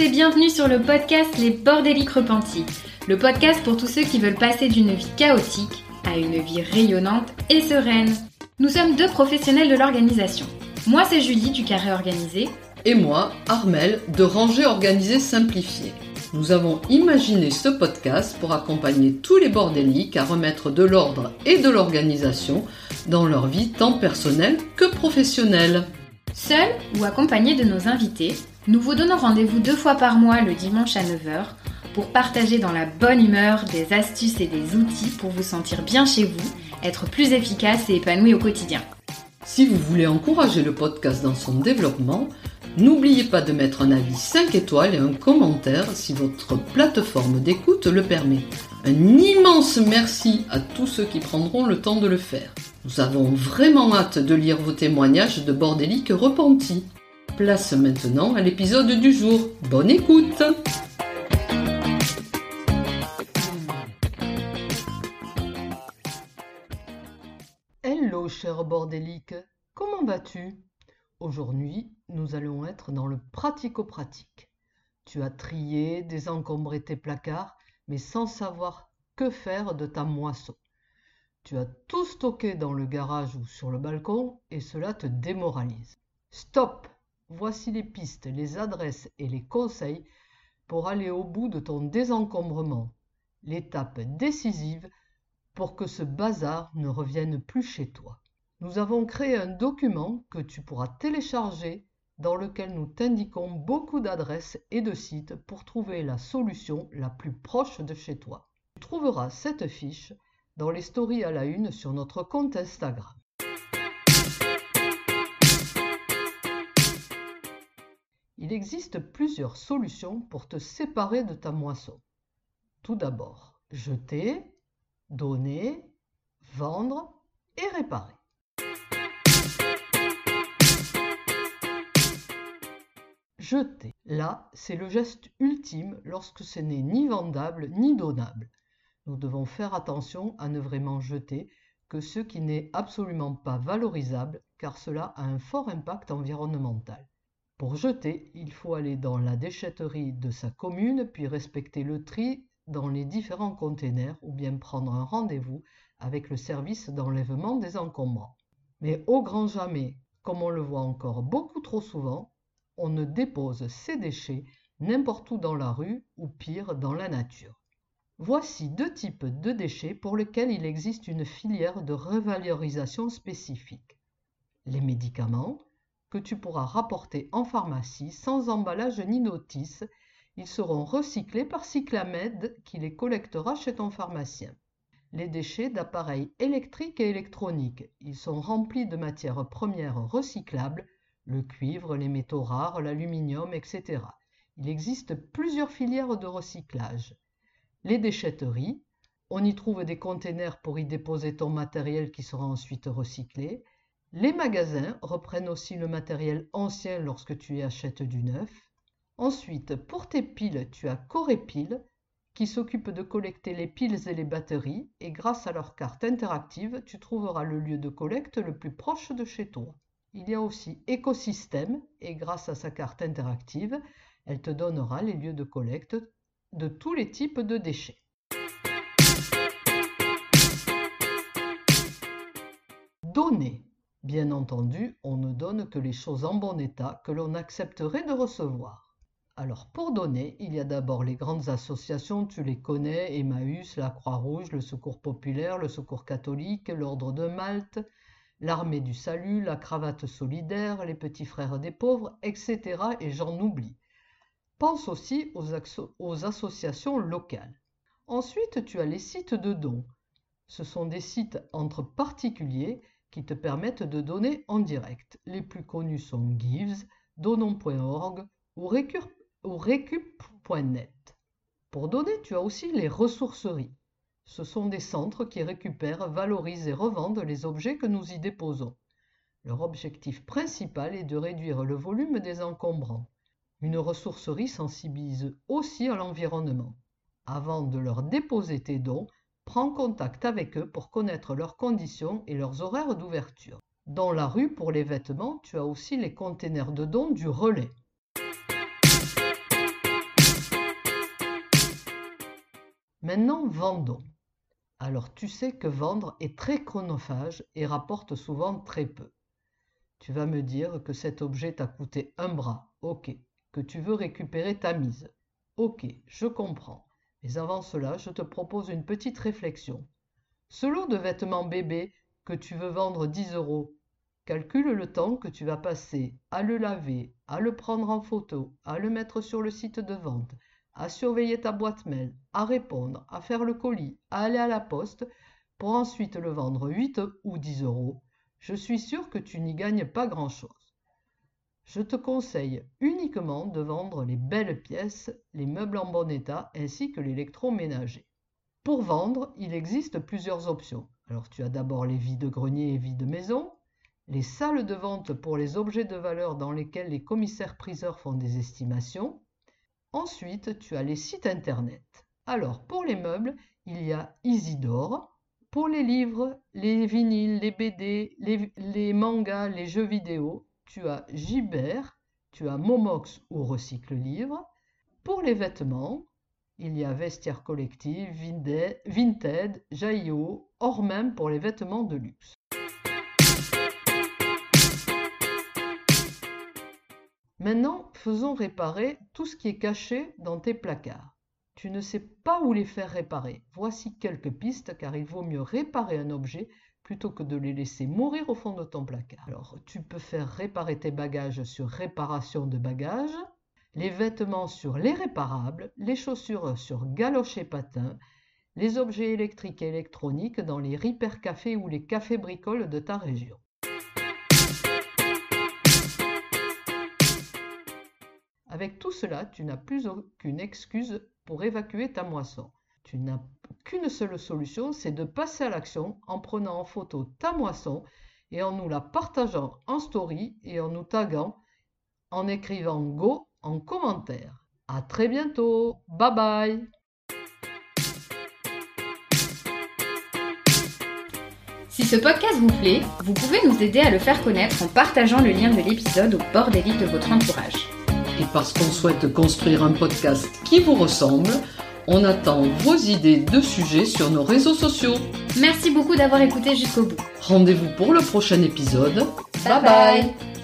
et bienvenue sur le podcast Les Bordéliques Repentis, le podcast pour tous ceux qui veulent passer d'une vie chaotique à une vie rayonnante et sereine. Nous sommes deux professionnels de l'organisation. Moi c'est Julie du Carré Organisé. Et moi, Armel de Ranger Organisé Simplifié. Nous avons imaginé ce podcast pour accompagner tous les bordéliques à remettre de l'ordre et de l'organisation dans leur vie tant personnelle que professionnelle. Seul ou accompagné de nos invités, nous vous donnons rendez-vous deux fois par mois le dimanche à 9h pour partager dans la bonne humeur des astuces et des outils pour vous sentir bien chez vous, être plus efficace et épanoui au quotidien. Si vous voulez encourager le podcast dans son développement, n'oubliez pas de mettre un avis 5 étoiles et un commentaire si votre plateforme d'écoute le permet. Un immense merci à tous ceux qui prendront le temps de le faire. Nous avons vraiment hâte de lire vos témoignages de bordéliques repentis. Place maintenant à l'épisode du jour. Bonne écoute Hello cher bordélique, comment vas-tu? Aujourd'hui, nous allons être dans le pratico-pratique. Tu as trié, désencombré tes placards, mais sans savoir que faire de ta moisson. Tu as tout stocké dans le garage ou sur le balcon et cela te démoralise. Stop Voici les pistes, les adresses et les conseils pour aller au bout de ton désencombrement. L'étape décisive pour que ce bazar ne revienne plus chez toi. Nous avons créé un document que tu pourras télécharger dans lequel nous t'indiquons beaucoup d'adresses et de sites pour trouver la solution la plus proche de chez toi. Tu trouveras cette fiche dans les stories à la une sur notre compte Instagram. Il existe plusieurs solutions pour te séparer de ta moisson. Tout d'abord, jeter, donner, vendre et réparer. Jeter. Là, c'est le geste ultime lorsque ce n'est ni vendable ni donnable. Nous devons faire attention à ne vraiment jeter que ce qui n'est absolument pas valorisable car cela a un fort impact environnemental. Pour jeter, il faut aller dans la déchetterie de sa commune, puis respecter le tri dans les différents containers ou bien prendre un rendez-vous avec le service d'enlèvement des encombrants. Mais au grand jamais, comme on le voit encore beaucoup trop souvent, on ne dépose ses déchets n'importe où dans la rue ou pire dans la nature. Voici deux types de déchets pour lesquels il existe une filière de revalorisation spécifique. Les médicaments, que tu pourras rapporter en pharmacie sans emballage ni notice. Ils seront recyclés par Cyclamed qui les collectera chez ton pharmacien. Les déchets d'appareils électriques et électroniques. Ils sont remplis de matières premières recyclables, le cuivre, les métaux rares, l'aluminium, etc. Il existe plusieurs filières de recyclage. Les déchetteries. On y trouve des containers pour y déposer ton matériel qui sera ensuite recyclé. Les magasins reprennent aussi le matériel ancien lorsque tu y achètes du neuf. Ensuite, pour tes piles, tu as Corépile qui s'occupe de collecter les piles et les batteries et grâce à leur carte interactive, tu trouveras le lieu de collecte le plus proche de chez toi. Il y a aussi Écosystème et grâce à sa carte interactive, elle te donnera les lieux de collecte de tous les types de déchets. Donner. Bien entendu, on ne donne que les choses en bon état que l'on accepterait de recevoir. Alors pour donner, il y a d'abord les grandes associations, tu les connais, Emmaüs, la Croix-Rouge, le Secours populaire, le Secours catholique, l'Ordre de Malte, l'Armée du Salut, la Cravate solidaire, les Petits Frères des pauvres, etc. Et j'en oublie. Pense aussi aux, associations locales. Ensuite, tu as les sites de dons. Ce sont des sites entre particuliers qui te permettent de donner en direct. Les plus connus sont Gives, Donnons.org ou, Recup.net. Pour donner, tu as aussi les ressourceries. Ce sont des centres qui récupèrent, valorisent et revendent les objets que nous y déposons. Leur objectif principal est de réduire le volume des encombrants. Une ressourcerie sensibilise aussi à l'environnement. Avant de leur déposer tes dons, prends contact avec eux pour connaître leurs conditions et leurs horaires d'ouverture. Dans la rue, pour les vêtements, tu as aussi les containers de dons du relais. Maintenant, vendons. Alors tu sais que vendre est très chronophage et rapporte souvent très peu. Tu vas me dire que cet objet t'a coûté un bras. Ok, tu veux récupérer ta mise. Ok, je comprends. Mais avant cela, je te propose une petite réflexion. Ce lot de vêtements bébés que tu veux vendre 10 euros, calcule le temps que tu vas passer à le laver, à le prendre en photo, à le mettre sur le site de vente, à surveiller ta boîte mail, à répondre, à faire le colis, à aller à la poste, pour ensuite le vendre 8 ou 10 euros, je suis sûr que tu n'y gagnes pas grand-chose. Je te conseille uniquement de vendre les belles pièces, les meubles en bon état ainsi que l'électroménager. Pour vendre, il existe plusieurs options. Alors tu as d'abord les vides greniers et vides maison, les salles de vente pour les objets de valeur dans lesquels les commissaires-priseurs font des estimations, Ensuite, tu as les sites internet. Alors, pour les meubles, il y a Isidore. Pour les livres, les vinyles, les BD, les, mangas, les jeux vidéo, tu as Gibert, tu as Momox ou Recycle Livre. Pour les vêtements, il y a Vestiaire Collective, Vinted, Jaio, hors même pour les vêtements de luxe. Maintenant, faisons réparer tout ce qui est caché dans tes placards. Tu ne sais pas où les faire réparer. Voici quelques pistes car il vaut mieux réparer un objet plutôt que de les laisser mourir au fond de ton placard. Alors, tu peux faire réparer tes bagages sur réparation de bagages, les vêtements sur les réparables, les chaussures sur galoches et patins, les objets électriques et électroniques dans les Repair Cafés ou les cafés bricoles de ta région. Avec tout cela, tu n'as plus aucune excuse pour évacuer ta moisson. Tu n'as qu'une seule solution, c'est de passer à l'action en prenant en photo ta moisson et en nous la partageant en story et en nous taguant en écrivant Go en commentaire. À très bientôt. Bye bye. Si ce podcast vous plaît, vous pouvez nous aider à le faire connaître en partageant le lien de l'épisode au bord des livres de votre entourage et parce qu'on souhaite construire un podcast qui vous ressemble, on attend vos idées de sujets sur nos réseaux sociaux. Merci beaucoup d'avoir écouté jusqu'au bout. Rendez-vous pour le prochain épisode. bye. bye.